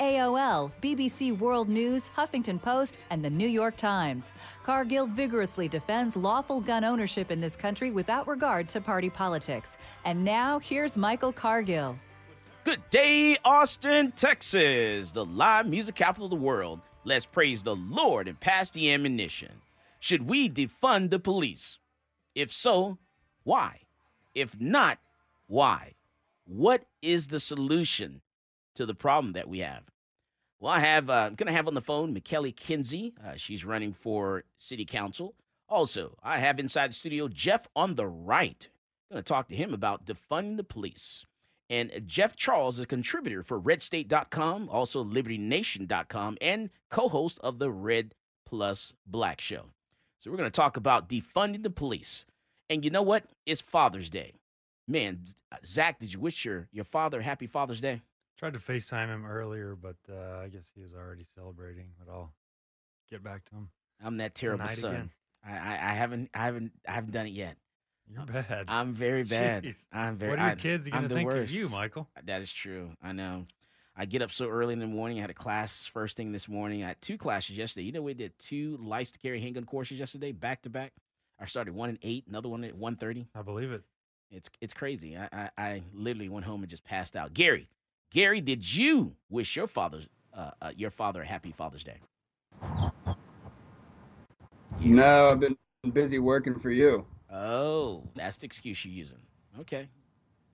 AOL, BBC World News, Huffington Post, and the New York Times. Cargill vigorously defends lawful gun ownership in this country without regard to party politics. And now, here's Michael Cargill. Good day, Austin, Texas, the live music capital of the world. Let's praise the Lord and pass the ammunition. Should we defund the police? If so, why? If not, why? What is the solution to the problem that we have? Well, I have, uh, I'm going to have on the phone McKelly Kinsey. Uh, she's running for city council. Also, I have inside the studio Jeff on the right. Going to talk to him about defunding the police. And Jeff Charles is a contributor for redstate.com, also libertynation.com, and co host of the Red Plus Black Show. So we're going to talk about defunding the police. And you know what? It's Father's Day. Man, Zach, did you wish your, your father happy Father's Day? Tried to FaceTime him earlier, but uh, I guess he was already celebrating. But I'll get back to him. I'm that terrible Tonight son. again. I, I, I haven't I haven't I haven't done it yet. You're bad. I'm very bad. Jeez. I'm very. what are your kids I'm going to the think worst. of you, Michael? That is true. I know. I get up so early in the morning. I had a class first thing this morning. I had two classes yesterday. You know, we did two lights to carry handgun courses yesterday, back to back. I started one at eight, another one at one thirty. I believe it. It's it's crazy. I, I I literally went home and just passed out. Gary, Gary, did you wish your father uh, uh, your father a happy Father's Day? No, I've been busy working for you. Oh, that's the excuse you're using. Okay.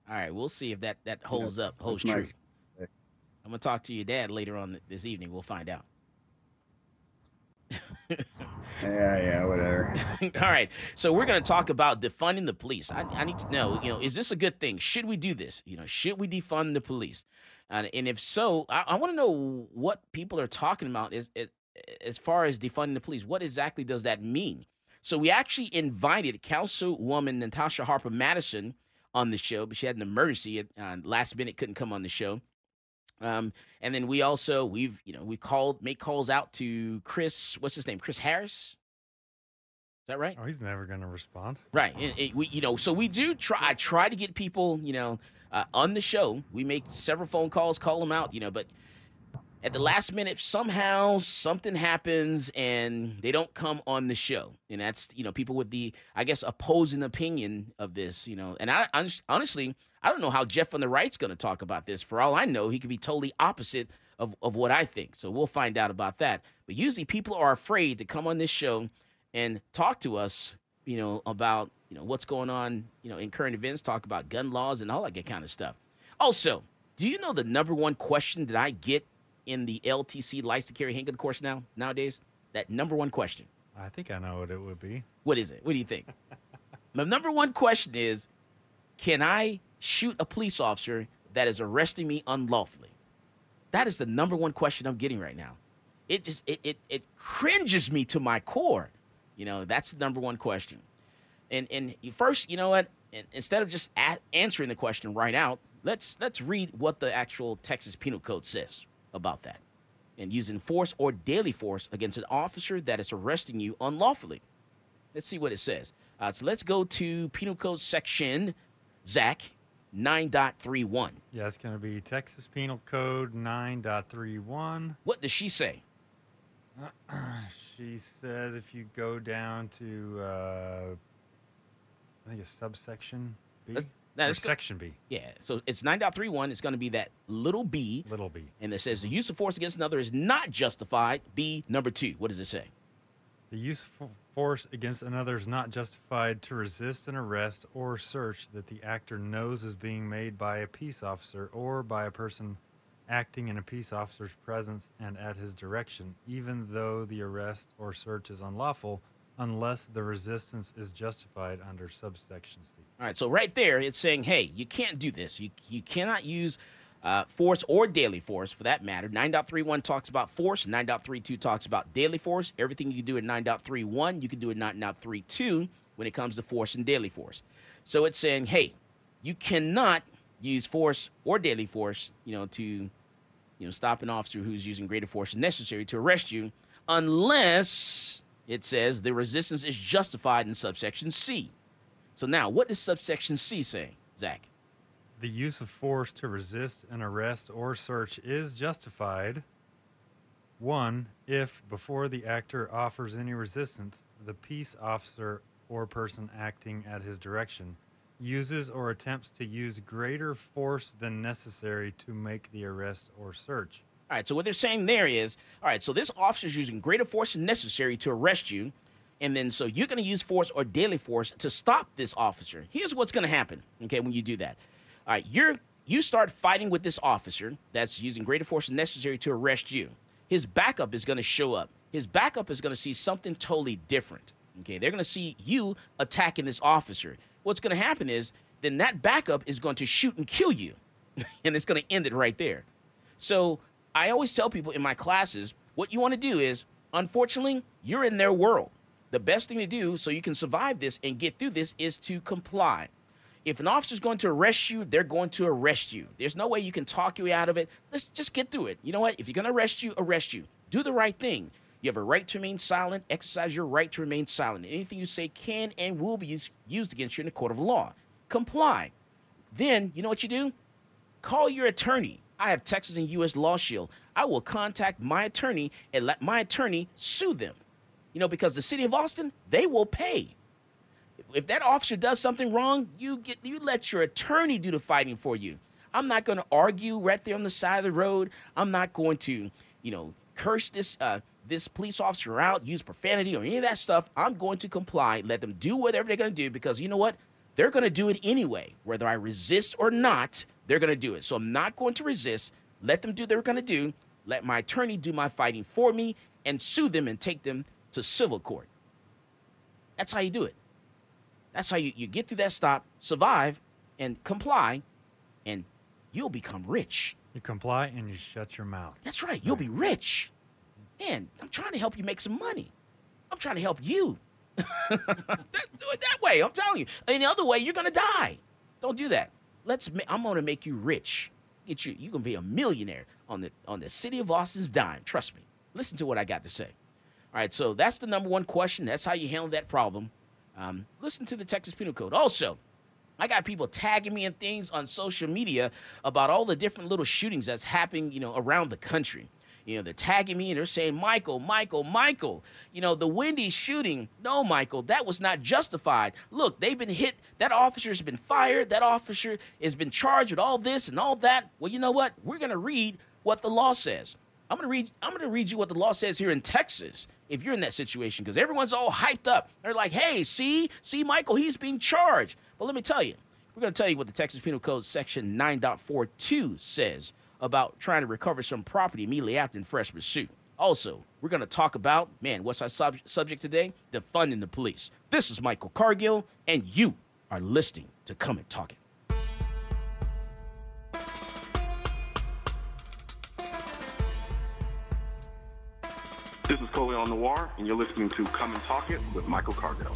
All right. We'll see if that that holds up, holds true. nice. I'm gonna talk to your dad later on this evening. We'll find out. Yeah, yeah, whatever. All right. So we're going to talk about defunding the police. I, I need to know, you know, is this a good thing? Should we do this? You know, should we defund the police? And, and if so, I, I want to know what people are talking about as far as defunding the police. What exactly does that mean? So we actually invited Councilwoman Natasha Harper Madison on the show, but she had an emergency. Uh, last minute couldn't come on the show. Um, and then we also we've you know we called make calls out to Chris. What's his name? Chris Harris. Is that right? Oh, he's never going to respond. Right. It- we, you know, so we do try. I try to get people, you know, uh, on the show. We make several phone calls, call them out, you know, but at the last minute, somehow something happens and they don't come on the show. And that's, you know, people with the, I guess, opposing opinion of this, you know. And I, honestly, I don't know how Jeff on the right's going to talk about this. For all I know, he could be totally opposite of, of what I think. So we'll find out about that. But usually people are afraid to come on this show and talk to us, you know, about, you know, what's going on, you know, in current events, talk about gun laws and all that kind of stuff. Also, do you know the number one question that I get in the LTC license to carry handgun course now nowadays? That number one question. I think I know what it would be. What is it? What do you think? the number one question is Can I shoot a police officer that is arresting me unlawfully? That is the number one question I'm getting right now. It just it it, it cringes me to my core. You know, that's the number one question. And and first, you know what? Instead of just a- answering the question right out, let's let's read what the actual Texas Penal Code says about that. And using force or daily force against an officer that is arresting you unlawfully. Let's see what it says. Uh, so let's go to Penal Code section, Zach, 9.31. Yeah, it's going to be Texas Penal Code 9.31. What does she say? she says if you go down to, uh, I think it's subsection B. Let's- now, or section B. Yeah, so it's 9.31. It's going to be that little b, Little b. and it says the use of force against another is not justified. B, number two. What does it say? The use of force against another is not justified to resist an arrest or search that the actor knows is being made by a peace officer or by a person acting in a peace officer's presence and at his direction, even though the arrest or search is unlawful unless the resistance is justified under subsection C. All right, so right there, it's saying, hey, you can't do this. You, you cannot use uh, force or daily force for that matter. 9.31 talks about force, 9.32 talks about daily force. Everything you can do at 9.31, you can do at 9.32 when it comes to force and daily force. So it's saying, hey, you cannot use force or daily force, you know, to you know, stop an officer who's using greater force than necessary to arrest you unless it says the resistance is justified in subsection C. So now, what does subsection C say, Zach? The use of force to resist an arrest or search is justified. One, if before the actor offers any resistance, the peace officer or person acting at his direction uses or attempts to use greater force than necessary to make the arrest or search. All right, so what they're saying there is, all right, so this officer's using greater force than necessary to arrest you, and then so you're going to use force or daily force to stop this officer. Here's what's going to happen, okay, when you do that. All right, you're you start fighting with this officer that's using greater force than necessary to arrest you. His backup is going to show up. His backup is going to see something totally different. Okay, they're going to see you attacking this officer. What's going to happen is then that backup is going to shoot and kill you, and it's going to end it right there. So I always tell people in my classes, what you want to do is, unfortunately, you're in their world. The best thing to do so you can survive this and get through this is to comply. If an officer's going to arrest you, they're going to arrest you. There's no way you can talk you out of it. Let's just get through it. You know what? If you're going to arrest you, arrest you. Do the right thing. You have a right to remain silent. Exercise your right to remain silent. Anything you say can and will be used, used against you in a court of law. Comply. Then, you know what you do? Call your attorney. I have Texas and U.S. Law Shield. I will contact my attorney and let my attorney sue them. You know, because the city of Austin, they will pay. If that officer does something wrong, you get you let your attorney do the fighting for you. I'm not going to argue right there on the side of the road. I'm not going to, you know, curse this uh, this police officer out, use profanity or any of that stuff. I'm going to comply, let them do whatever they're going to do because you know what? They're going to do it anyway. Whether I resist or not, they're going to do it. So I'm not going to resist. Let them do what they're going to do. Let my attorney do my fighting for me and sue them and take them to civil court. That's how you do it. That's how you, you get through that stop, survive, and comply, and you'll become rich. You comply and you shut your mouth. That's right. You'll be rich. Man, I'm trying to help you make some money. I'm trying to help you. that, do it that way. I'm telling you. Any other way, you're gonna die. Don't do that. Let's. Ma- I'm gonna make you rich. Get you. You're gonna be a millionaire on the on the city of Austin's dime. Trust me. Listen to what I got to say. All right. So that's the number one question. That's how you handle that problem. Um, listen to the Texas Penal Code. Also, I got people tagging me in things on social media about all the different little shootings that's happening, you know, around the country. You know, they're tagging me and they're saying, Michael, Michael, Michael, you know, the Wendy shooting. No, Michael, that was not justified. Look, they've been hit. That officer's been fired. That officer has been charged with all this and all that. Well, you know what? We're going to read what the law says. I'm to read I'm to read you what the law says here in Texas if you're in that situation because everyone's all hyped up. They're like, "Hey, see? See Michael, he's being charged." But let me tell you. We're going to tell you what the Texas Penal Code section 9.42 says about trying to recover some property immediately after in fresh pursuit. Also, we're going to talk about, man, what's our sub- subject today? The Defunding the police. This is Michael Cargill, and you are listening to Come and Talk It. This is Colion Noir, and you're listening to Come and Talk It with Michael Cargill.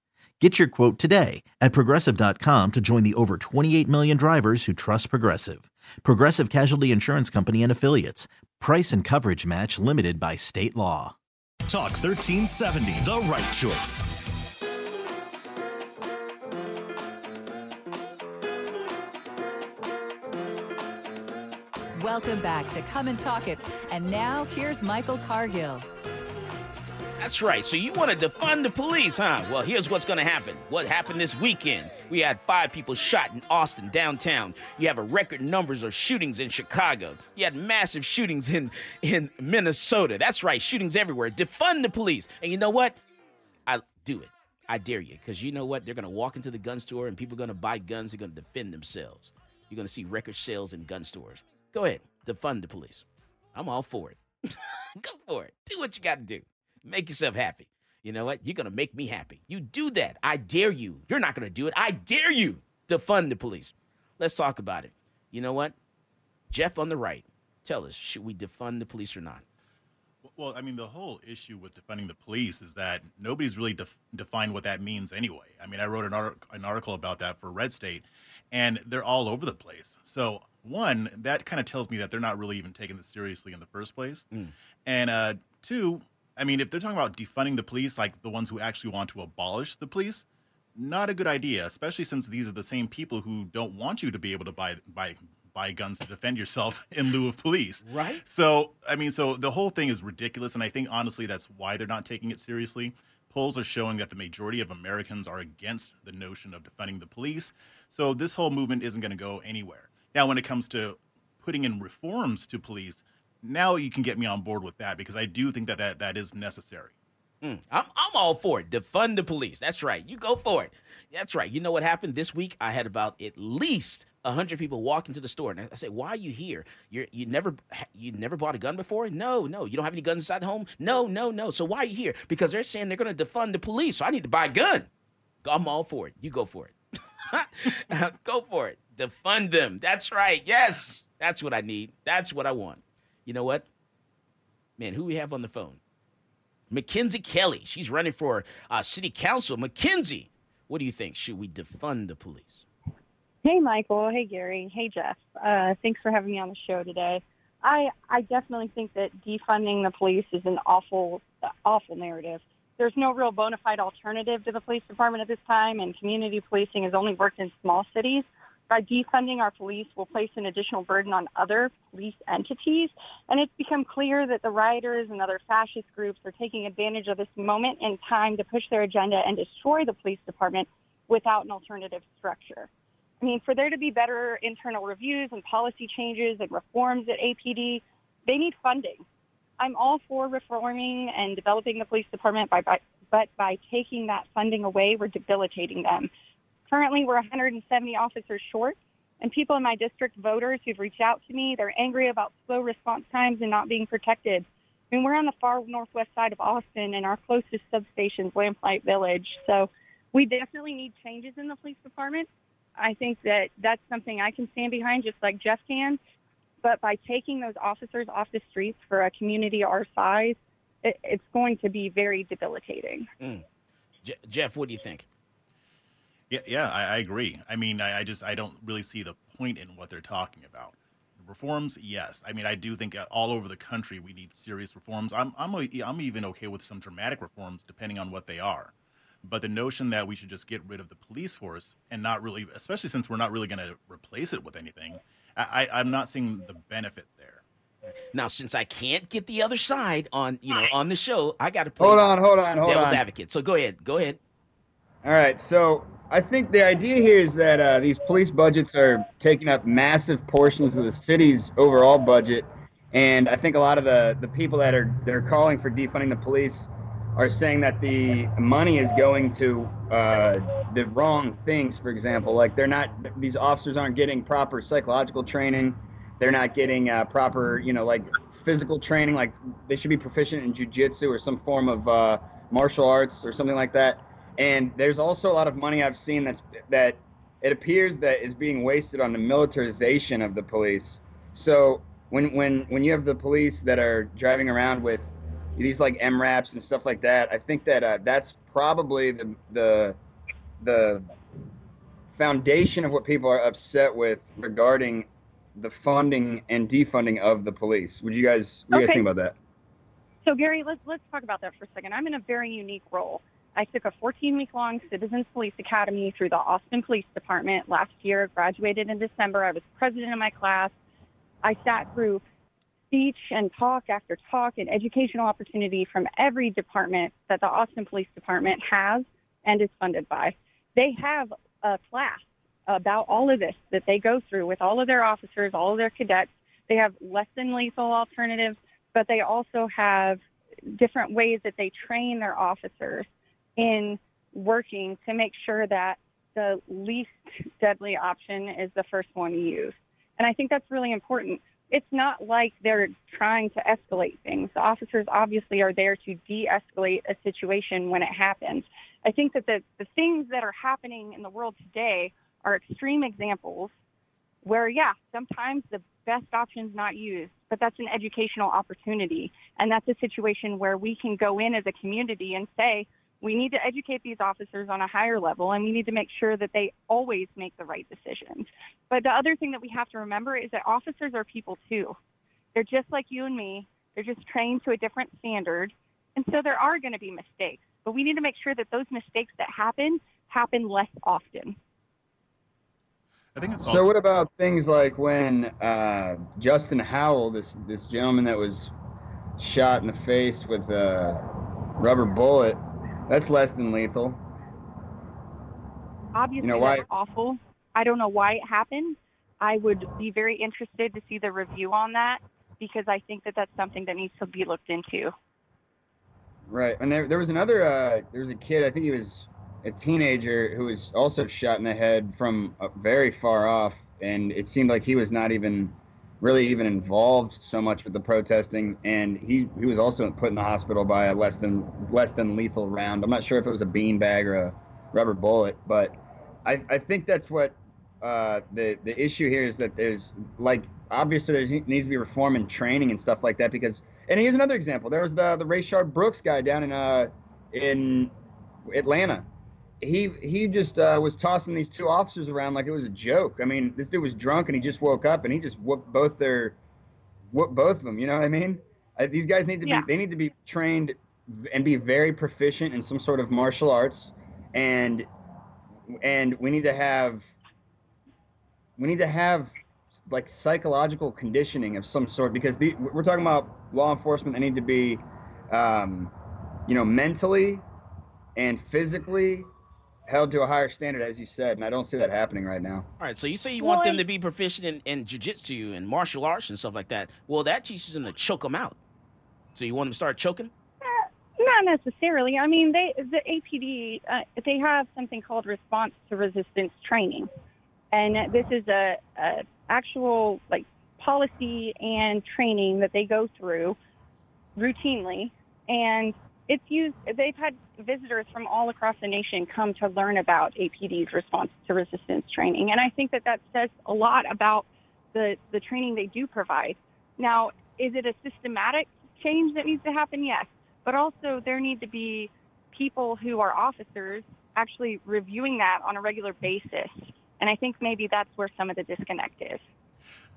Get your quote today at progressive.com to join the over 28 million drivers who trust Progressive. Progressive Casualty Insurance Company and Affiliates. Price and coverage match limited by state law. Talk 1370, the right choice. Welcome back to Come and Talk It. And now here's Michael Cargill. That's right. So you want to defund the police, huh? Well, here's what's going to happen. What happened this weekend? We had five people shot in Austin, downtown. You have a record numbers of shootings in Chicago. You had massive shootings in, in Minnesota. That's right, shootings everywhere. Defund the police. And you know what? I do it. I dare you. Because you know what? They're going to walk into the gun store and people are going to buy guns. They're going to defend themselves. You're going to see record sales in gun stores. Go ahead. Defund the police. I'm all for it. Go for it. Do what you got to do. Make yourself happy. You know what? You're going to make me happy. You do that. I dare you. You're not going to do it. I dare you to fund the police. Let's talk about it. You know what? Jeff on the right, tell us, should we defund the police or not? Well, I mean, the whole issue with defunding the police is that nobody's really def- defined what that means anyway. I mean, I wrote an, ar- an article about that for Red State, and they're all over the place. So, one, that kind of tells me that they're not really even taking this seriously in the first place. Mm. And uh, two, I mean, if they're talking about defunding the police, like the ones who actually want to abolish the police, not a good idea, especially since these are the same people who don't want you to be able to buy buy buy guns to defend yourself in lieu of police. Right. So, I mean, so the whole thing is ridiculous, and I think honestly that's why they're not taking it seriously. Polls are showing that the majority of Americans are against the notion of defunding the police. So this whole movement isn't going to go anywhere. Now, when it comes to putting in reforms to police, now you can get me on board with that because I do think that that, that is necessary. Mm, I'm, I'm all for it. Defund the police. That's right. You go for it. That's right. You know what happened this week? I had about at least hundred people walk into the store, and I say, "Why are you here? You you never you never bought a gun before? No, no. You don't have any guns inside the home? No, no, no. So why are you here? Because they're saying they're going to defund the police. So I need to buy a gun. I'm all for it. You go for it. go for it. Defund them. That's right. Yes, that's what I need. That's what I want. You know what? Man, who we have on the phone? Mackenzie Kelly. She's running for uh, city council. Mackenzie, what do you think? Should we defund the police? Hey, Michael. Hey, Gary. Hey, Jeff. Uh, thanks for having me on the show today. I I definitely think that defunding the police is an awful awful narrative. There's no real bona fide alternative to the police department at this time, and community policing has only worked in small cities. By defunding our police, we'll place an additional burden on other police entities, and it's become clear that the rioters and other fascist groups are taking advantage of this moment in time to push their agenda and destroy the police department without an alternative structure. I mean, for there to be better internal reviews and policy changes and reforms at APD, they need funding. I'm all for reforming and developing the police department, by, by, but by taking that funding away, we're debilitating them. Currently, we're 170 officers short, and people in my district, voters who've reached out to me, they're angry about slow response times and not being protected. I mean, we're on the far northwest side of Austin, and our closest substation is Lamplight Village. So we definitely need changes in the police department. I think that that's something I can stand behind, just like Jeff can. But by taking those officers off the streets for a community our size, it, it's going to be very debilitating. Mm. Je- Jeff, what do you think? Yeah, yeah, I, I agree. I mean, I, I, just I don't really see the point in what they're talking about. Reforms, yes. I mean, I do think uh, all over the country we need serious reforms. I'm I'm I'm even okay with some dramatic reforms depending on what they are. But the notion that we should just get rid of the police force and not really, especially since we're not really going to replace it with anything, I, I, I'm not seeing the benefit there. Now, since I can't get the other side on, you know, on the show, I got to play Hold on, hold on, hold devil's on. advocate. So go ahead, go ahead. All right, so I think the idea here is that uh, these police budgets are taking up massive portions of the city's overall budget, and I think a lot of the, the people that are that are calling for defunding the police are saying that the money is going to uh, the wrong things. For example, like they're not these officers aren't getting proper psychological training, they're not getting uh, proper you know like physical training. Like they should be proficient in jujitsu or some form of uh, martial arts or something like that. And there's also a lot of money I've seen that's that it appears that is being wasted on the militarization of the police. So when when when you have the police that are driving around with these like MRAPs and stuff like that, I think that uh, that's probably the the the foundation of what people are upset with regarding the funding and defunding of the police. Would you guys what do you guys think about that? So Gary, let's let's talk about that for a second. I'm in a very unique role. I took a 14 week long Citizens Police Academy through the Austin Police Department last year. Graduated in December. I was president of my class. I sat through speech and talk after talk and educational opportunity from every department that the Austin Police Department has and is funded by. They have a class about all of this that they go through with all of their officers, all of their cadets. They have less than lethal alternatives, but they also have different ways that they train their officers in working to make sure that the least deadly option is the first one used. And I think that's really important. It's not like they're trying to escalate things. The officers obviously are there to de escalate a situation when it happens. I think that the, the things that are happening in the world today are extreme examples where, yeah, sometimes the best option is not used, but that's an educational opportunity. And that's a situation where we can go in as a community and say, we need to educate these officers on a higher level and we need to make sure that they always make the right decisions. But the other thing that we have to remember is that officers are people too. They're just like you and me. They're just trained to a different standard. And so there are going to be mistakes, but we need to make sure that those mistakes that happen happen less often. I think it's So what about things like when uh, Justin Howell, this this gentleman that was shot in the face with a rubber bullet, that's less than lethal. Obviously, You know why- awful. I don't know why it happened. I would be very interested to see the review on that because I think that that's something that needs to be looked into. Right, and there there was another uh, there was a kid, I think he was a teenager who was also shot in the head from uh, very far off, and it seemed like he was not even really even involved so much with the protesting, and he he was also put in the hospital by a less than less than lethal round. I'm not sure if it was a beanbag or a rubber bullet, but I I think that's what uh, the the issue here is that there's like obviously there needs to be reform and training and stuff like that because and here's another example there was the the Rayshard Brooks guy down in uh in Atlanta he he just uh, was tossing these two officers around like it was a joke. I mean this dude was drunk and he just woke up and he just whooped both their whooped both of them you know what I mean? Uh, these guys need to Yeah. be they need to be trained and be very proficient in some sort of martial arts. And and we need to have we need to have like psychological conditioning of some sort because the, we're talking about law enforcement that need to be um, you know mentally and physically held to a higher standard as you said and i don't see that happening right now All right, so you say you want them to be proficient in, in jujitsu and martial arts and stuff like that. Well, that teaches them to choke them out. So you want them to start choking? Not necessarily. I mean, they the APD uh, they have something called response to resistance training, and this is a, a actual like policy and training that they go through routinely, and it's used. They've had visitors from all across the nation come to learn about APD's response to resistance training, and I think that that says a lot about the the training they do provide. Now, is it a systematic change that needs to happen? Yes but also there need to be people who are officers actually reviewing that on a regular basis. And I think maybe that's where some of the disconnect is.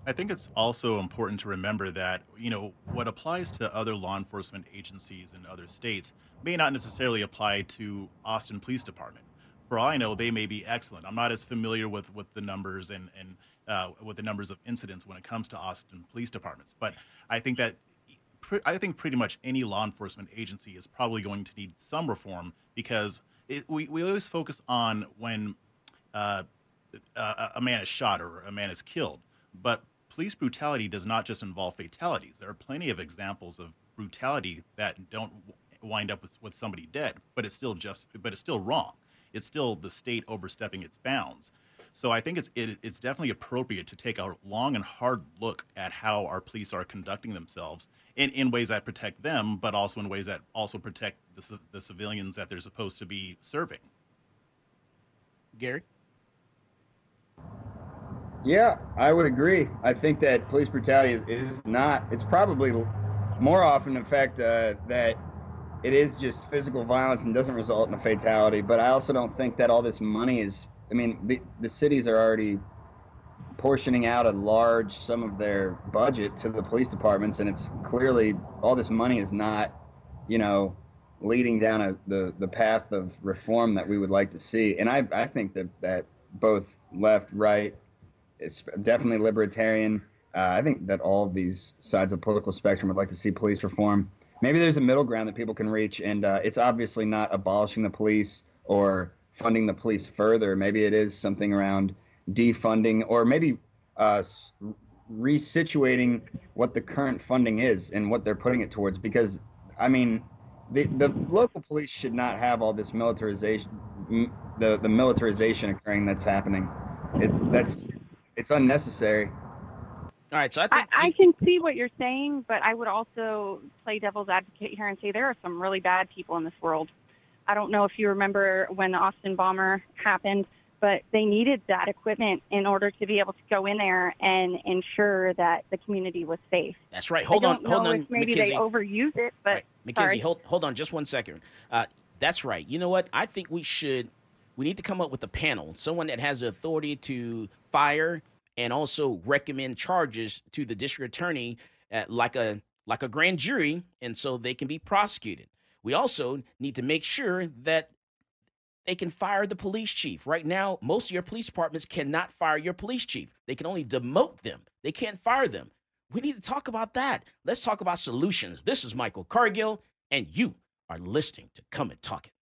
I think it's also important to remember that, you know, what applies to other law enforcement agencies in other states may not necessarily apply to Austin Police Department. For all I know, they may be excellent. I'm not as familiar with, with the numbers and, and uh, with the numbers of incidents when it comes to Austin Police Departments. But I think that I think pretty much any law enforcement agency is probably going to need some reform because it, we, we always focus on when uh, a, a man is shot or a man is killed. But police brutality does not just involve fatalities. There are plenty of examples of brutality that don't wind up with, with somebody dead, but it's still just, but it's still wrong. It's still the state overstepping its bounds. So I think it's it, it's definitely appropriate to take a long and hard look at how our police are conducting themselves in, in ways that protect them, but also in ways that also protect the, the civilians that they're supposed to be serving. Gary. Yeah, I would agree. I think that police brutality is, is not. It's probably more often, in fact, uh, that it is just physical violence and doesn't result in a fatality. But I also don't think that all this money is. I mean, the the cities are already portioning out a large sum of their budget to the police departments, and it's clearly all this money is not, you know, leading down a, the the path of reform that we would like to see. And I I think that that both left, right, definitely libertarian. Uh, I think that all of these sides of the political spectrum would like to see police reform. Maybe there's a middle ground that people can reach, and uh, it's obviously not abolishing the police or funding the police further. Maybe it is something around defunding or maybe uh, resituating what the current funding is and what they're putting it towards. Because, I mean, the, the local police should not have all this militarization, the, the militarization occurring that's happening. It, that's it's unnecessary. All right, so I, I, I, can see what you're saying, but I would also play devil's advocate here and say there are some really bad people in this world. I don't know if you remember when the Austin bomber happened, but they needed that equipment in order to be able to go in there and ensure that the community was safe. That's right. Hold on, hold on. maybe Mackenzie. they overuse it, but right. Mackenzie, hold hold on just one second. Uh, that's right. You know what? I think we should we need to come up with a panel, someone that has the authority to fire and also recommend charges to the district attorney uh, like a like a grand jury and so they can be prosecuted. We also need to make sure that they can fire the police chief. Right now, most of your police departments cannot fire your police chief. They can only demote them. They can't fire them. We need to talk about that. Let's talk about solutions. This is Michael Cargill, and you are listening to Come and Talk It.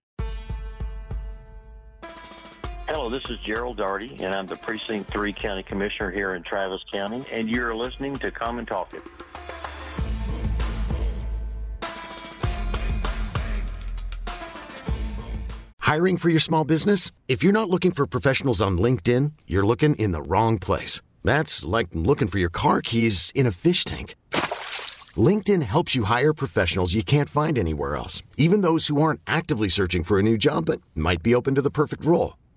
Hello, this is Gerald Daugherty, and I'm the Precinct 3 County Commissioner here in Travis County, and you're listening to Come and Talk It. Hiring for your small business? If you're not looking for professionals on LinkedIn, you're looking in the wrong place. That's like looking for your car keys in a fish tank. LinkedIn helps you hire professionals you can't find anywhere else, even those who aren't actively searching for a new job but might be open to the perfect role.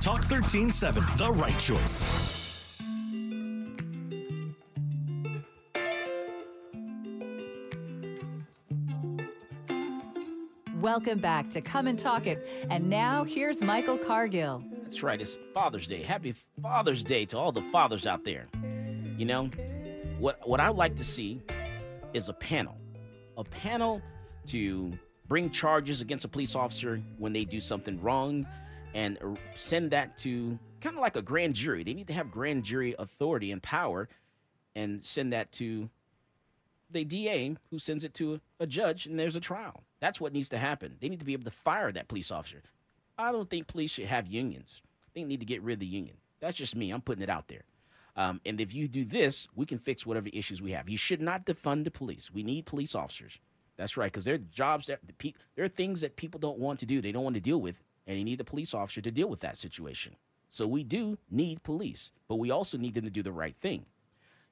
Talk 1370, the right choice. Welcome back to Come and Talk It. And now here's Michael Cargill. That's right. It's Father's Day. Happy Father's Day to all the fathers out there. You know, what what I would like to see is a panel. A panel to bring charges against a police officer when they do something wrong and send that to kind of like a grand jury. They need to have grand jury authority and power and send that to the DA who sends it to a, judge and there's a trial. That's what needs to happen. They need to be able to fire that police officer. I don't think police should have unions. They need to get rid of the union. That's just me. I'm putting it out there. Um, and if you do this, we can fix whatever issues we have. You should not defund the police. We need police officers. That's right, because there are jobs that the pe- there are things that people don't want to do. They don't want to deal with, and you need the police officer to deal with that situation. So we do need police, but we also need them to do the right thing.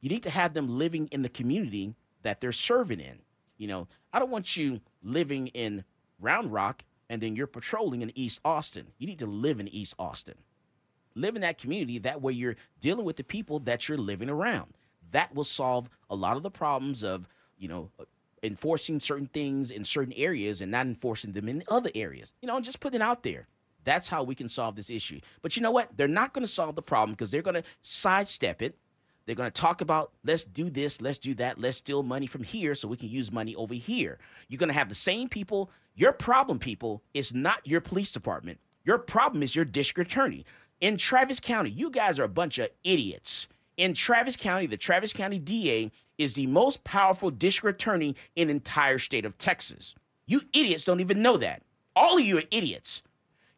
you need to have them living in the community that they're serving in. You know, I don't want you living in Round Rock and then you're patrolling in East Austin. You need to live in East Austin. Live in that community. That way you're dealing with the people that you're living around. That will solve a lot of the problems of, you know, enforcing certain things in certain areas and not enforcing them in other areas. You know, just putting it out there. That's how we can solve this issue. But you know what? They're not going to solve the problem because they're going to sidestep it. They're going to talk about let's do this, let's do that, let's steal money from here so we can use money over here. You're going to have the same people. Your problem, people, is not your police department. Your problem is your district attorney. In Travis County, you guys are a bunch of idiots. In Travis County, the Travis County DA is the most powerful district attorney in the entire state of Texas. You idiots don't even know that. All of you are idiots.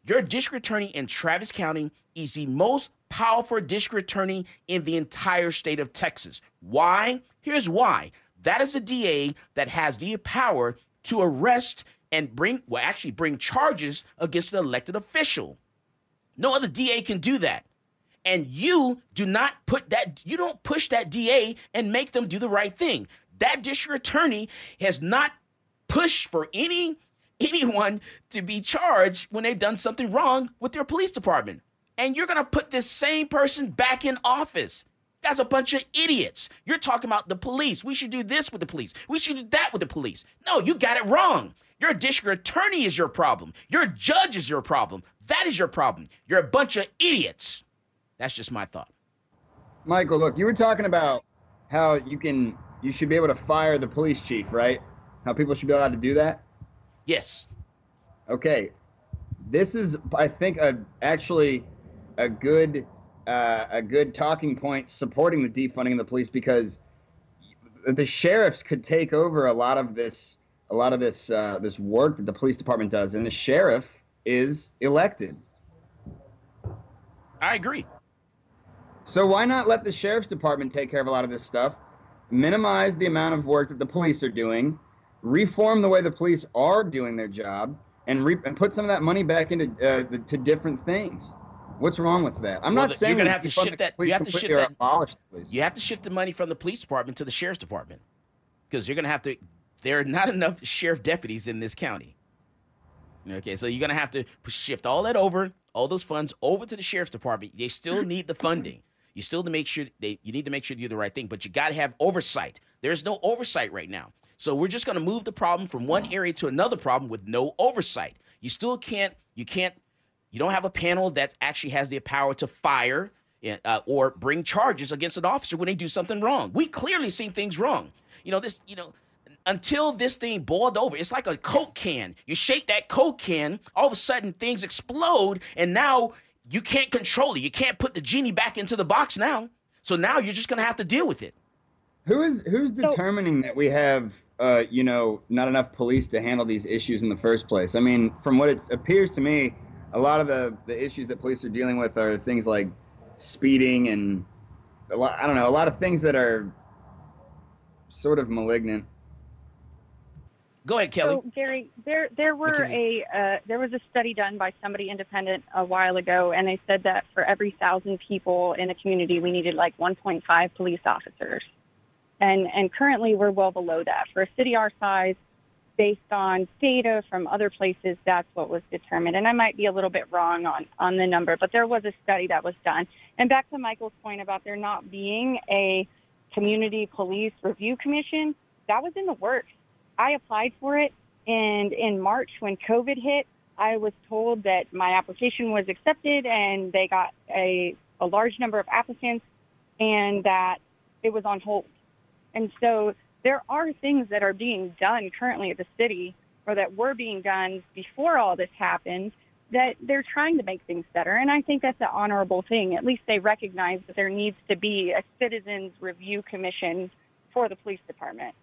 Your district attorney in Travis County is the most powerful district attorney in the entire state of Texas. Why? Here's why. That is a DA that has the power to arrest and bring, well, actually bring charges against an elected official. No other DA can do that. And you do not put that, you don't push that DA and make them do the right thing. That district attorney has not pushed for any anyone to be charged when they've done something wrong with their police department. And you're going to put this same person back in office. That's a bunch of idiots. You're talking about the police. We should do this with the police. We should do that with the police. No, you got it wrong. Your district attorney is your problem. Your judge is your problem. That is your problem. You're a bunch of idiots. That's just my thought. Michael, look, you were talking about how you can you should be able to fire the police chief, right? How people should be allowed to do that? Yes. Okay. This is, I think, a actually a good uh, a good talking point supporting the defunding of the police because the sheriffs could take over a lot of this a lot of this uh, this work that the police department does, and the sheriff is elected. I agree. So why not let the sheriff's department take care of a lot of this stuff? Minimize the amount of work that the police are doing reform the way the police are doing their job, and, re- and put some of that money back into uh, the, to different things. What's wrong with that? I'm well, not saying you're gonna have to shift that. You have to shift that. Abolish you have to shift the money from the police department to the sheriff's department because you're gonna have to. There are not enough sheriff deputies in this county. Okay, so you're gonna have to shift all that over, all those funds over to the sheriff's department. They still need the funding. You still to make sure they. You need to make sure you do the right thing, but you got to have oversight. There's no oversight right now. So we're just going to move the problem from one area to another problem with no oversight. You still can't, you can't, you don't have a panel that actually has the power to fire uh, or bring charges against an officer when they do something wrong. We clearly seen things wrong. You know, this, you know, until this thing boiled over, it's like a Coke can. You shake that Coke can, all of a sudden things explode, and now you can't control it. You can't put the genie back into the box now. So now you're just going to have to deal with it. Who is who's determining that we have uh, you know, not enough police to handle these issues in the first place. I mean, from what it appears to me, a lot of the, the issues that police are dealing with are things like speeding and a lot, I don't know, a lot of things that are sort of malignant. Go ahead, Kelly. So, Gary, there there were a uh, there was a study done by somebody independent a while ago, and they said that for every thousand people in a community, we needed like 1.5 police officers. And, and currently we're well below that. For a city our size, based on data from other places, that's what was determined. And I might be a little bit wrong on, on the number, but there was a study that was done. And back to Michael's point about there not being a community police review commission, that was in the works. I applied for it, and in March when COVID hit, I was told that my application was accepted and they got a, a large number of applicants and that it was on hold. And so there are things that are being done currently at the city or that were being done before all this happened that they're trying to make things better. And I think that's an honorable thing. At least they recognize that there needs to be a citizens review commission for the police department.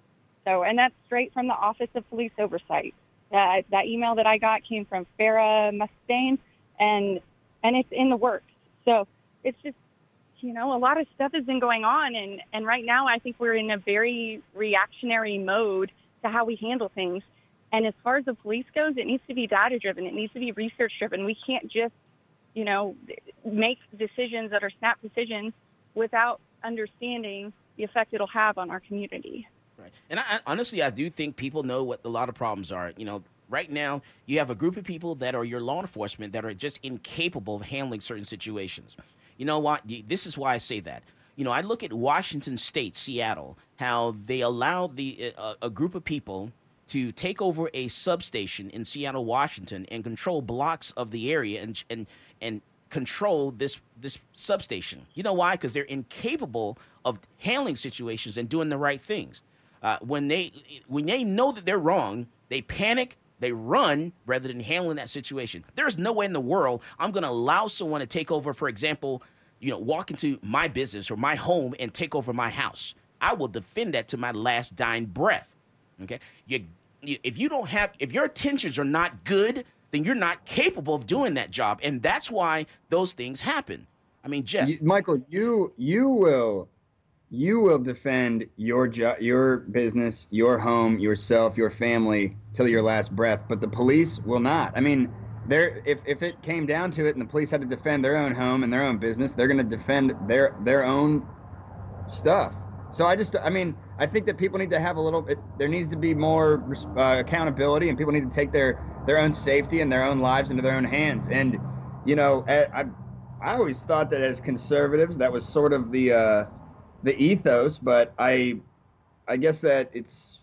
So, and that's straight from the Office of Police Oversight. Uh, that email that I got came from Farah Muscadin, and and it's in the works. So it's just you know, a lot of stuff has been going on, and and right now I think we're in a very reactionary mode to how we handle things. And as far as the police goes, it needs to be data driven. It needs to be research driven. We can't just, you know, make decisions that are snap decisions without understanding the effect it'll have on our community. Right. And I, honestly, I do think people know what a lot of problems are. You know, right now you have a group of people that are your law enforcement that are just incapable of handling certain situations. You know what? This is why I say that. You know, I look at Washington State, Seattle, how they allowed the uh, a group of people to take over a substation in Seattle, Washington, and control blocks of the area and and and control this this substation. You know why? Because they're incapable of handling situations and doing the right things. Uh, when they when they know that they're wrong, they panic, they run rather than handling that situation. There's no way in the world I'm going to allow someone to take over, for example, you know, walk into my business or my home and take over my house. I will defend that to my last dying breath. Okay, you, you if you don't have if your intentions are not good, then you're not capable of doing that job, and that's why those things happen. I mean, Jeff, you, Michael, you you will you will defend your jo- your business, your home, yourself, your family till your last breath, but the police will not. I mean, there if if it came down to it and the police had to defend their own home and their own business, they're going to defend their their own stuff. So I just I mean, I think that people need to have a little it, there needs to be more uh, accountability and people need to take their their own safety and their own lives into their own hands. And you know, I I, I always thought that as conservatives that was sort of the uh the ethos, but I I guess that it's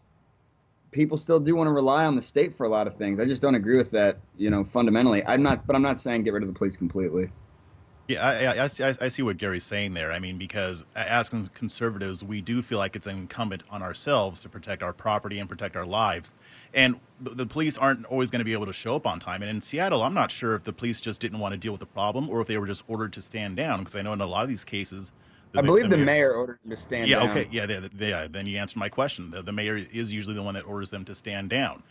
people still do want to rely on the state for a lot of things. I just don't agree with that, you know, fundamentally. I'm not, but I'm not saying get rid of the police completely. Yeah, I, I, see, I see what Gary's saying there. I mean, because as conservatives, we do feel like it's incumbent on ourselves to protect our property and protect our lives. And the police aren't always going to be able to show up on time. And in Seattle, I'm not sure if the police just didn't want to deal with the problem or if they were just ordered to stand down. Because I know in a lot of these cases, I believe the, the mayor, mayor, ordered them to stand yeah, down. okay. Yeah, they, they, then you answered my question. The, the mayor is usually the one that orders them to stand down.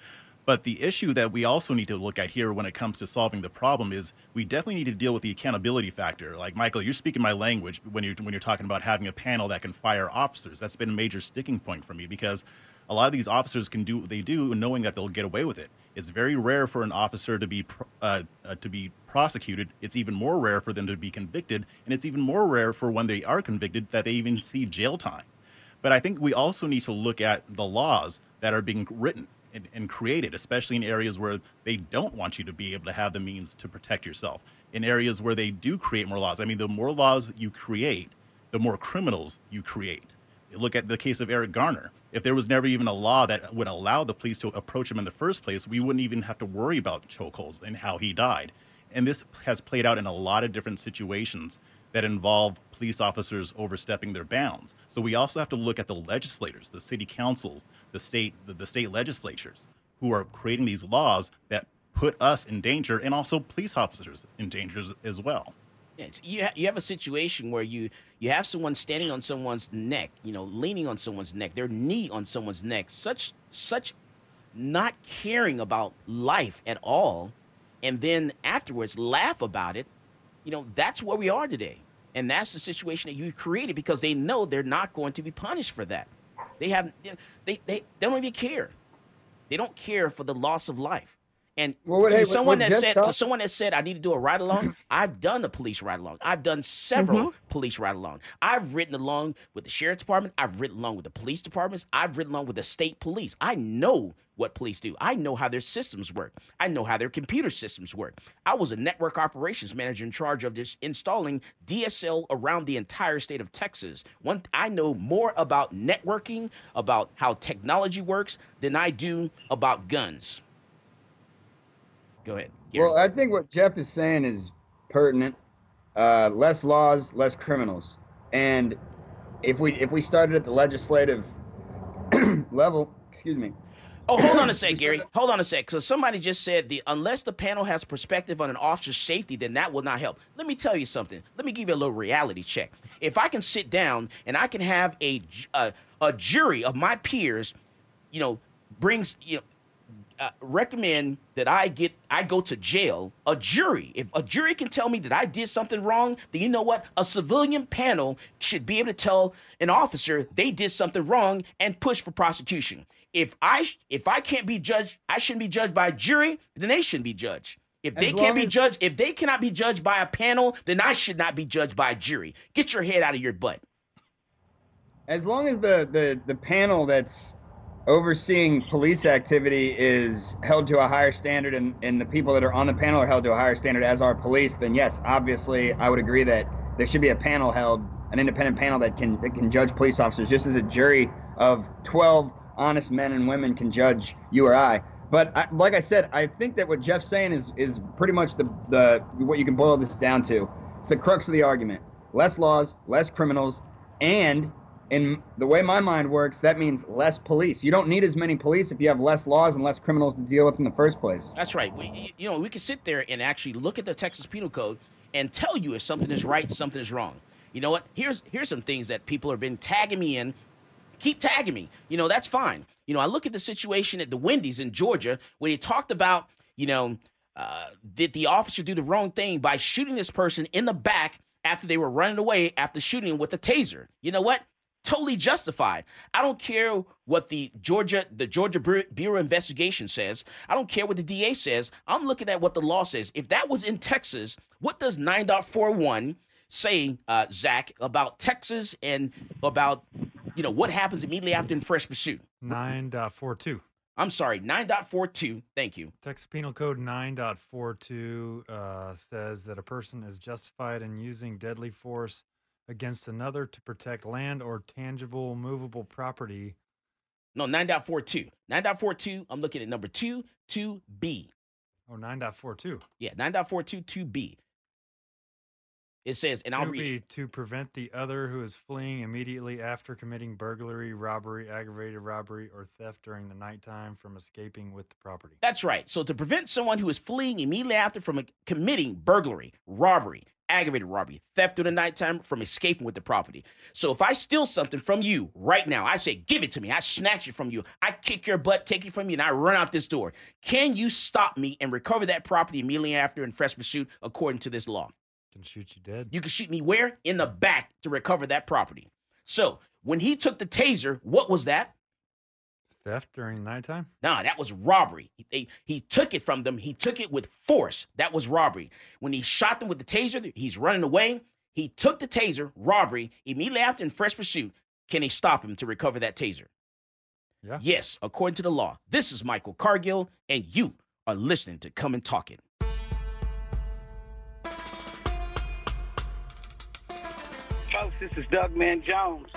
But the issue that we also need to look at here when it comes to solving the problem is we definitely need to deal with the accountability factor. Like Michael, you're speaking my language when you're when you're talking about having a panel that can fire officers. That's been a major sticking point for me because a lot of these officers can do what they do knowing that they'll get away with it. It's very rare for an officer to be uh, uh, to be prosecuted. It's even more rare for them to be convicted, and it's even more rare for when they are convicted that they even see jail time. But I think we also need to look at the laws that are being written and, and created, especially in areas where they don't want you to be able to have the means to protect yourself. In areas where they do create more laws. I mean, the more laws you create, the more criminals you create. Look at the case of Eric Garner if there was never even a law that would allow the police to approach him in the first place, we wouldn't even have to worry about chokeholds and how he died. And this has played out in a lot of different situations that involve police officers overstepping their bounds. So we also have to look at the legislators, the city councils, the state, the, the state legislatures, who are creating these laws that put us in danger and also police officers in danger as well. It's, you, ha- you have a situation where you you have someone standing on someone's neck, you know, leaning on someone's neck, their knee on someone's neck, such such not caring about life at all, and then afterwards laugh about it. You know, that's where we are today, and that's the situation that you created because they know they're not going to be punished for that. They have they they, they don't even care. They don't care for the loss of life. And well, to hey, someone that said talk- to someone that said I need to do a ride along, I've done a police ride along. I've done several mm-hmm. police ride along. I've ridden along with the sheriff's department. I've ridden along with the police departments. I've ridden along with the state police. I know what police do. I know how their systems work. I know how their computer systems work. I was a network operations manager in charge of this installing DSL around the entire state of Texas. One I know more about networking, about how technology works than I do about guns. Go ahead. Gary. Well, I think what Jeff is saying is pertinent. Uh, less laws, less criminals. And if we if we started at the legislative level, excuse me. Oh, hold on a sec, Gary. Hold on a sec. So somebody just said the unless the panel has perspective on an officer's safety, then that will not help. Let me tell you something. Let me give you a little reality check. If I can sit down and I can have a a, a jury of my peers, you know, brings you know uh, recommend that I get I go to jail, a jury, if a jury can tell me that I did something wrong, then you know what? A civilian panel should be able to tell an officer they did something wrong and push for prosecution. If I if I can't be judged, I shouldn't be judged by a jury, then they shouldn't be judged. If they can't be judged, if they cannot be judged by a panel, then I should not be judged by a jury. Get your head out of your butt. as long as the, the, the panel that's overseeing police activity is held to a higher standard and, and the people that are on the panel are held to a higher standard as are police, then yes, obviously I would agree that there should be a panel held, an independent panel that can that can judge police officers just as a jury of 12 honest men and women can judge you or I. But I, like I said, I think that what Jeff's saying is is pretty much the the what you can boil this down to. It's the crux of the argument. Less laws, less criminals, and in the way my mind works, that means less police. You don't need as many police if you have less laws and less criminals to deal with in the first place. That's right. We, you know, we can sit there and actually look at the Texas Penal Code and tell you if something is right, something is wrong. You know what? Here's here's some things that people have been tagging me in. Keep tagging me. You know, that's fine. You know, I look at the situation at the Wendy's in Georgia where they talked about, you know, uh, did the officer do the wrong thing by shooting this person in the back after they were running away after shooting him with a taser? You know what? totally justified. I don't care what the Georgia the Georgia Bureau investigation says. I don't care what the DA says. I'm looking at what the law says. If that was in Texas, what does 9.41 say, uh, Zach, about Texas and about you know what happens immediately after in fresh pursuit? 9.42. I'm sorry, 9.42. Thank you. Texas Penal Code 9.42 uh, says that a person is justified in using deadly force against another to protect land or tangible movable property. No, 9.42. 9.42, I'm looking at number 2, 2B. Oh, 9.42. Yeah, 9.42, 2B. It says, and I'll read to prevent the other who is fleeing immediately after committing burglary, robbery, aggravated robbery, or theft during the nighttime from escaping with the property. That's right. So to prevent someone who is fleeing immediately after from committing burglary, robbery, aggravated robbery, theft during the nighttime from escaping with the property. So if I steal something from you right now, I say, give it to me. I snatch it from you. I kick your butt, take it from you, and I run out this door. Can you stop me and recover that property immediately after in fresh pursuit according to this law? Can shoot you dead. You can shoot me where? In the back to recover that property. So when he took the taser, what was that? Theft during nighttime? Nah, that was robbery. He, he took it from them. He took it with force. That was robbery. When he shot them with the taser, he's running away. He took the taser, robbery, immediately after in fresh pursuit. Can he stop him to recover that taser? Yeah. Yes, according to the law. This is Michael Cargill, and you are listening to Come and Talk It. This is Doug Man Jones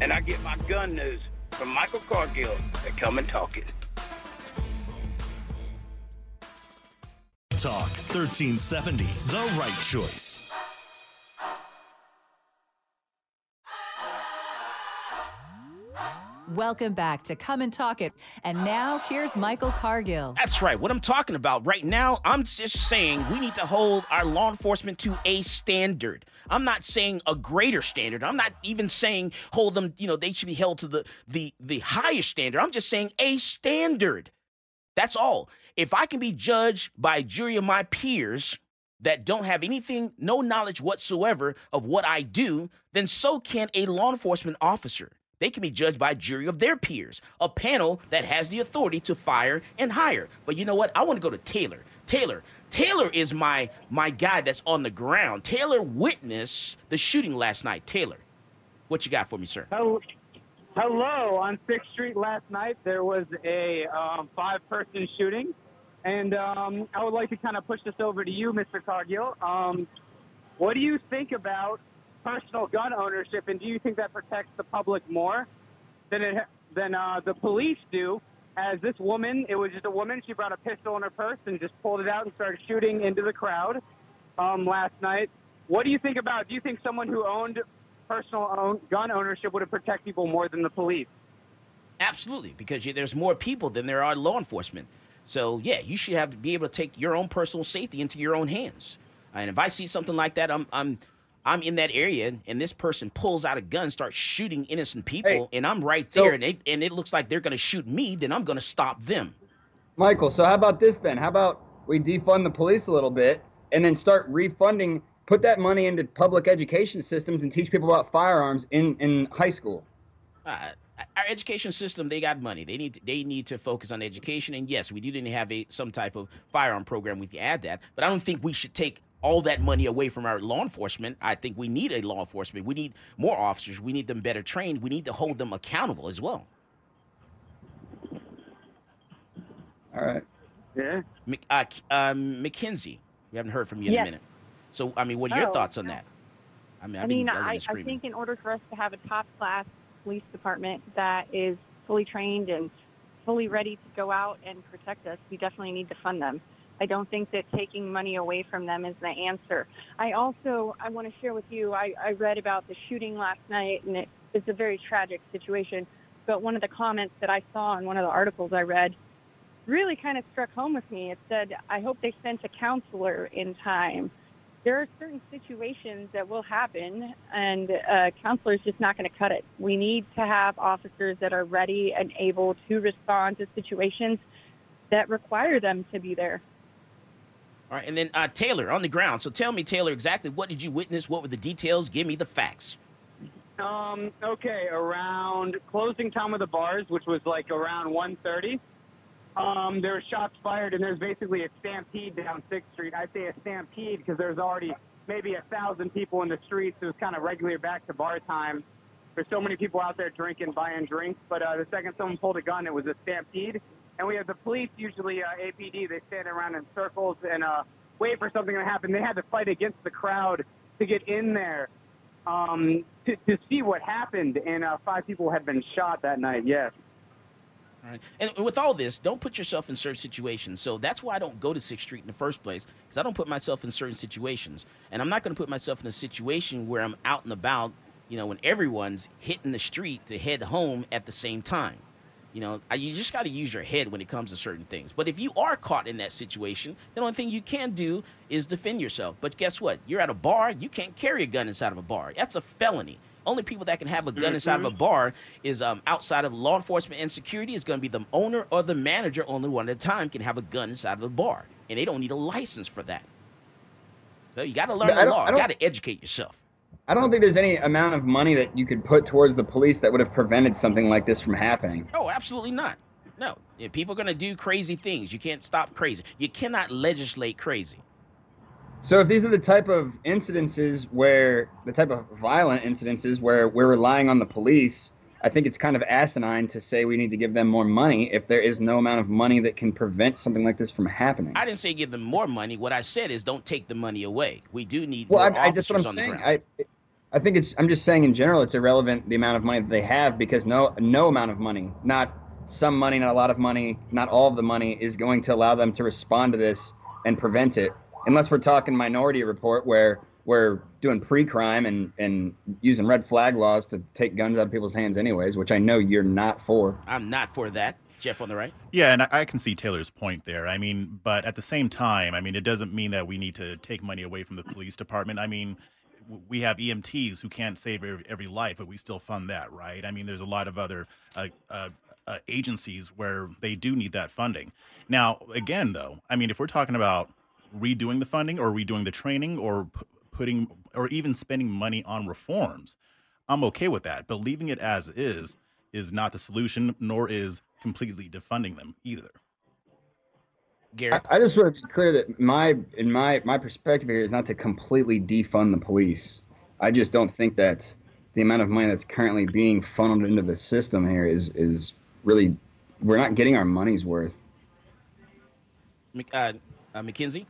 and I get my gun news from Michael Cargill at Come and Talk It. Talk 1370, the right choice. Welcome back to Come and Talk It. And now here's Michael Cargill. That's right. What I'm talking about right now, I'm just saying we need to hold our law enforcement to a standard. I'm not saying a greater standard. I'm not even saying hold them, you know, they should be held to the the the highest standard. I'm just saying a standard. That's all. If I can be judged by a jury of my peers that don't have anything, no knowledge whatsoever of what I do, then so can a law enforcement officer. They can be judged by a jury of their peers, a panel that has the authority to fire and hire. But you know what? I want to go to Taylor. Taylor, Taylor is my my guy that's on the ground. Taylor witnessed the shooting last night. Taylor, what you got for me, sir? Hello, hello. On Sixth Street last night, there was a um, five-person shooting, and um, I would like to kind of push this over to you, Mr. Cargill. Um, what do you think about personal gun ownership, and do you think that protects the public more than it than uh, the police do? As this woman, it was just a woman. She brought a pistol in her purse and just pulled it out and started shooting into the crowd um, last night. What do you think about? Do you think someone who owned personal own, gun ownership would have protect people more than the police? Absolutely, because there's more people than there are law enforcement. So yeah, you should have to be able to take your own personal safety into your own hands. And if I see something like that, I'm I'm I'm in that area and this person pulls out a gun, starts shooting innocent people, hey, and I'm right there, so, and, they, and it looks like they're going to shoot me, then I'm going to stop them. Michael, so how about this then? How about we defund the police a little bit and then start refunding, put that money into public education systems and teach people about firearms in, in high school? Uh, our education system, they got money. They need to, they need to focus on education. And yes, we do need to have a some type of firearm program. We can add that, but I don't think we should take all that money away from our law enforcement. I think we need a law enforcement. We need more officers. We need them better trained. We need to hold them accountable as well. All right. Yeah. Mc- uh, um, Mackenzie, we haven't heard from you in Yes. a minute. So, I mean, what are your Oh, thoughts on that? I mean, I I've mean, I, I think in order for us to have a top class police department that is fully trained and fully ready to go out and protect us, we definitely need to fund them. I don't think that taking money away from them is the answer. I also I want to share with you. I, I read about the shooting last night, and it, it's a very tragic situation. But one of the comments that I saw in one of the articles I read really kind of struck home with me. It said, "I hope they sent a counselor in time." There are certain situations that will happen, and a counselor is just not going to cut it. We need to have officers that are ready and able to respond to situations that require them to be there. All right, and then uh, Taylor on the ground. So tell me, Taylor, exactly what did you witness? What were the details? Give me the facts. Um, okay, around closing time of the bars, which was like around 1.30, um, there were shots fired, and there's basically a stampede down 6th Street. I say a stampede because there's already maybe a thousand people in the streets. It was kind of regular back to bar time. There's so many people out there drinking, buying drinks, but uh, the second someone pulled a gun, it was a stampede. And we have the police, usually uh, APD, they stand around in circles and uh, wait for something to happen. They had to fight against the crowd to get in there um, to, to see what happened, and uh, five people had been shot that night. Yes. All right. And with all this, don't put yourself in certain situations. So that's why I don't go to Sixth Street in the first place, because I don't put myself in certain situations. And I'm not going to put myself in a situation where I'm out and about, you know, when everyone's hitting the street to head home at the same time. You know, you just got to use your head when it comes to certain things. But if you are caught in that situation, the only thing you can do is defend yourself. But guess what? You're at a bar, you can't carry a gun inside of a bar. That's a felony. Only people that can have a gun inside of a Mhm. bar is um, outside of law enforcement and security is going to be the owner or the manager. Only one at a time can have a gun inside of a bar, and they don't need a license for that. So you got to learn the law. You got to educate yourself. I don't think there's any amount of money that you could put towards the police that would have prevented something like this from happening. Oh, absolutely not. No, if people are going to do crazy things. You can't stop crazy. You cannot legislate crazy. So if these are the type of incidences where the type of violent incidences where we're relying on the police, I think it's kind of asinine to say we need to give them more money if there is no amount of money that can prevent something like this from happening. I didn't say give them more money. What I said is don't take the money away. We do need Well, more I, I, that's what I'm on the saying. ground. I, I think it's. I'm just saying in general, it's irrelevant the amount of money that they have because no, no amount of money, not some money, not a lot of money, not all of the money is going to allow them to respond to this and prevent it, unless we're talking Minority Report where we're doing pre-crime and and using red flag laws to take guns out of people's hands, anyways, which I know you're not for. I'm not for that. Jeff on the right. Yeah, and I, I can see Taylor's point there. I mean, but at the same time, I mean, it doesn't mean that we need to take money away from the police department. I mean, w- we have EMTs who can't save every, every life, but we still fund that, right? I mean, there's a lot of other uh, uh, uh, agencies where they do need that funding. Now, again, though, I mean, if we're talking about redoing the funding or redoing the training or p- putting or even spending money on reforms, I'm okay with that. But leaving it as is is not the solution, nor is completely defunding them either. Garrett. I, I just want to be clear that my in my my perspective here is not to completely defund the police. I just don't think that the amount of money that's currently being funneled into the system here is is really we're not getting our money's worth. Mc- uh, uh, Mackenzie.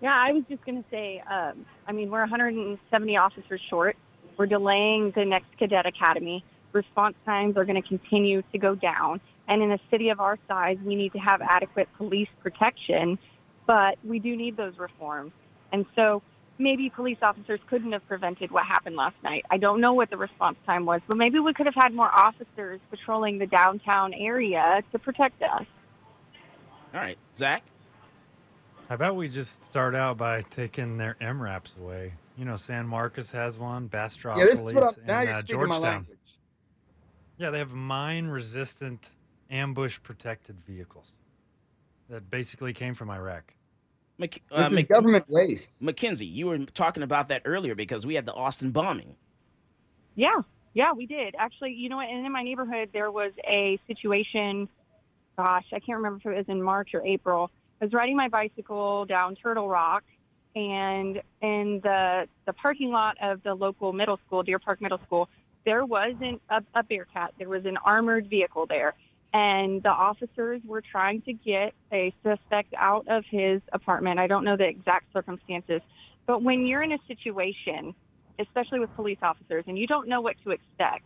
Yeah, I was just going to say, um, I mean, we're 170 officers short. We're delaying the next cadet academy. Response times are going to continue to go down. And in a city of our size, we need to have adequate police protection, but we do need those reforms. And so maybe police officers couldn't have prevented what happened last night. I don't know what the response time was, but maybe we could have had more officers patrolling the downtown area to protect us. All right, Zach. How about we just start out by taking their MRAPs away? You know, San Marcos has one, Bastrop Yeah, this is what I'm, now and you're uh, speaking my Georgetown. language. Yeah, they have mine-resistant, ambush-protected vehicles that basically came from Iraq. Mc, uh, This is Mc- government waste. Mackenzie, you were talking about that earlier because we had the Austin bombing. Yeah, yeah, we did. Actually, you know what? And in my neighborhood, there was a situation. Gosh, I can't remember if it was in March or April. I was riding my bicycle down Turtle Rock, and in the the parking lot of the local middle school, Deer Park Middle School, there wasn't a, a Bearcat. There was an armored vehicle there, and the officers were trying to get a suspect out of his apartment. I don't know the exact circumstances, but when you're in a situation, especially with police officers, and you don't know what to expect,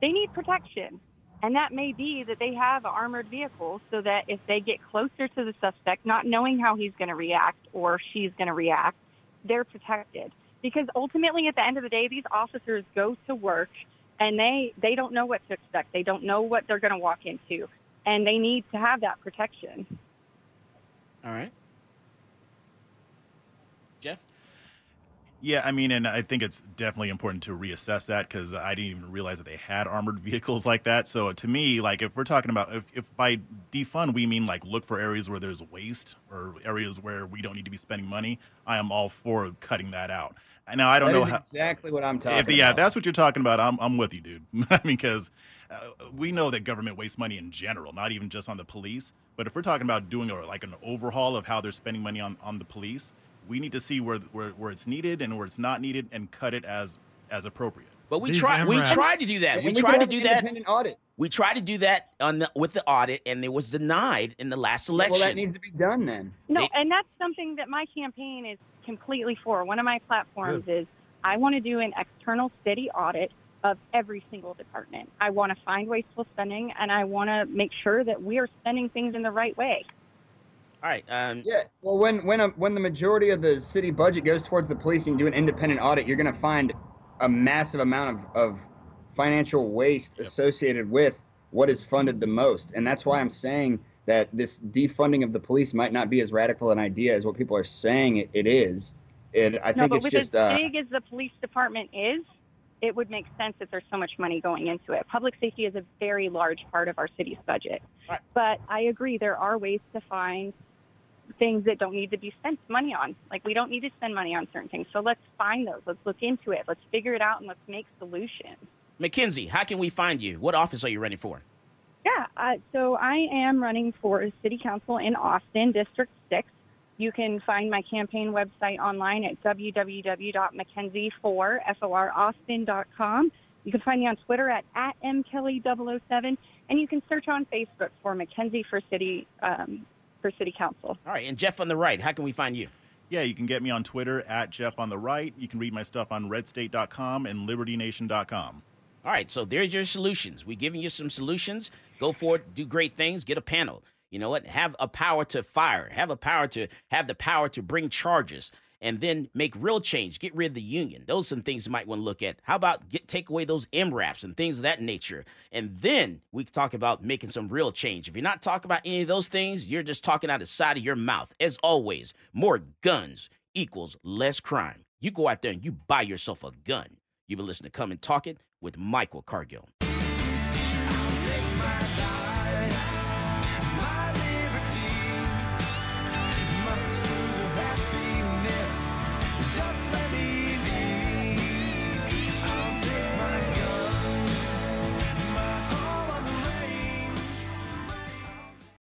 they need protection. And that may be that they have an armored vehicle so that if they get closer to the suspect, not knowing how he's going to react or she's going to react, they're protected. Because ultimately, at the end of the day, these officers go to work and they, they don't know what to expect. They don't know what they're going to walk into. And they need to have that protection. All right. Jeff? Yeah, I mean, and I think it's definitely important to reassess that because I didn't even realize that they had armored vehicles like that. So to me, like if we're talking about if, if by defund we mean like look for areas where there's waste or areas where we don't need to be spending money, I am all for cutting that out. Now I don't That know is how exactly what I'm talking if, yeah, if about. that's what you're talking about, I'm I'm with you, dude. I mean, because uh, we know that government wastes money in general, not even just on the police. But if we're talking about doing a, like an overhaul of how they're spending money on, on the police, we need to see where, where where it's needed and where it's not needed, and cut it as as appropriate. But we tried. We tried to do that. And we we tried to do that. audit. We tried to do that on the, with the audit, and it was denied in the last election. Well, that needs to be done then. No, and that's something that my campaign is completely for. One of my platforms is I want to do an external city audit of every single department. I want to find wasteful spending, and I want to make sure that we are spending things in the right way. All right. Um, Yeah. Well, when when a, when the majority of the city budget goes towards the police and you do an independent audit, you're going to find a massive amount of, of financial waste associated with what is funded the most, and that's why I'm saying that this defunding of the police might not be as radical an idea as what people are saying it, it is. And I no, think but it's with just as uh, big as the police department is, it would make sense that there's so much money going into it. Public safety is a very large part of our city's budget. Right. But I agree, there are ways to find things that don't need to be spent money on. Like we don't need to spend money on certain things. So let's find those. Let's look into it. Let's figure it out and let's make solutions. Mackenzie, how can we find you? What office are you running for? Yeah, uh, so I am running for city council in Austin, District 6. You can find my campaign website online at www.mackenzie4, You can find me on Twitter at, at mkelly007, and you can search on Facebook for Mackenzie for city, um, for city council. All right. And Jeff on the right, how can we find you? Yeah, you can get me on Twitter at Jeff on the right. You can read my stuff on redstate.com and libertynation.com. All right, so there's your solutions. We're giving you some solutions. Go for it, do great things, get a panel. You know what? Have a power to fire, have a power to have the power to bring charges, and then make real change. Get rid of the union. Those are some things you might want to look at. How about get take away those MRAPs and things of that nature? And then we can talk about making some real change. If you're not talking about any of those things, you're just talking out the side of your mouth. As always, more guns equals less crime. You go out there and you buy yourself a gun. You've been listening to Come and Talk It with Michael Cargill.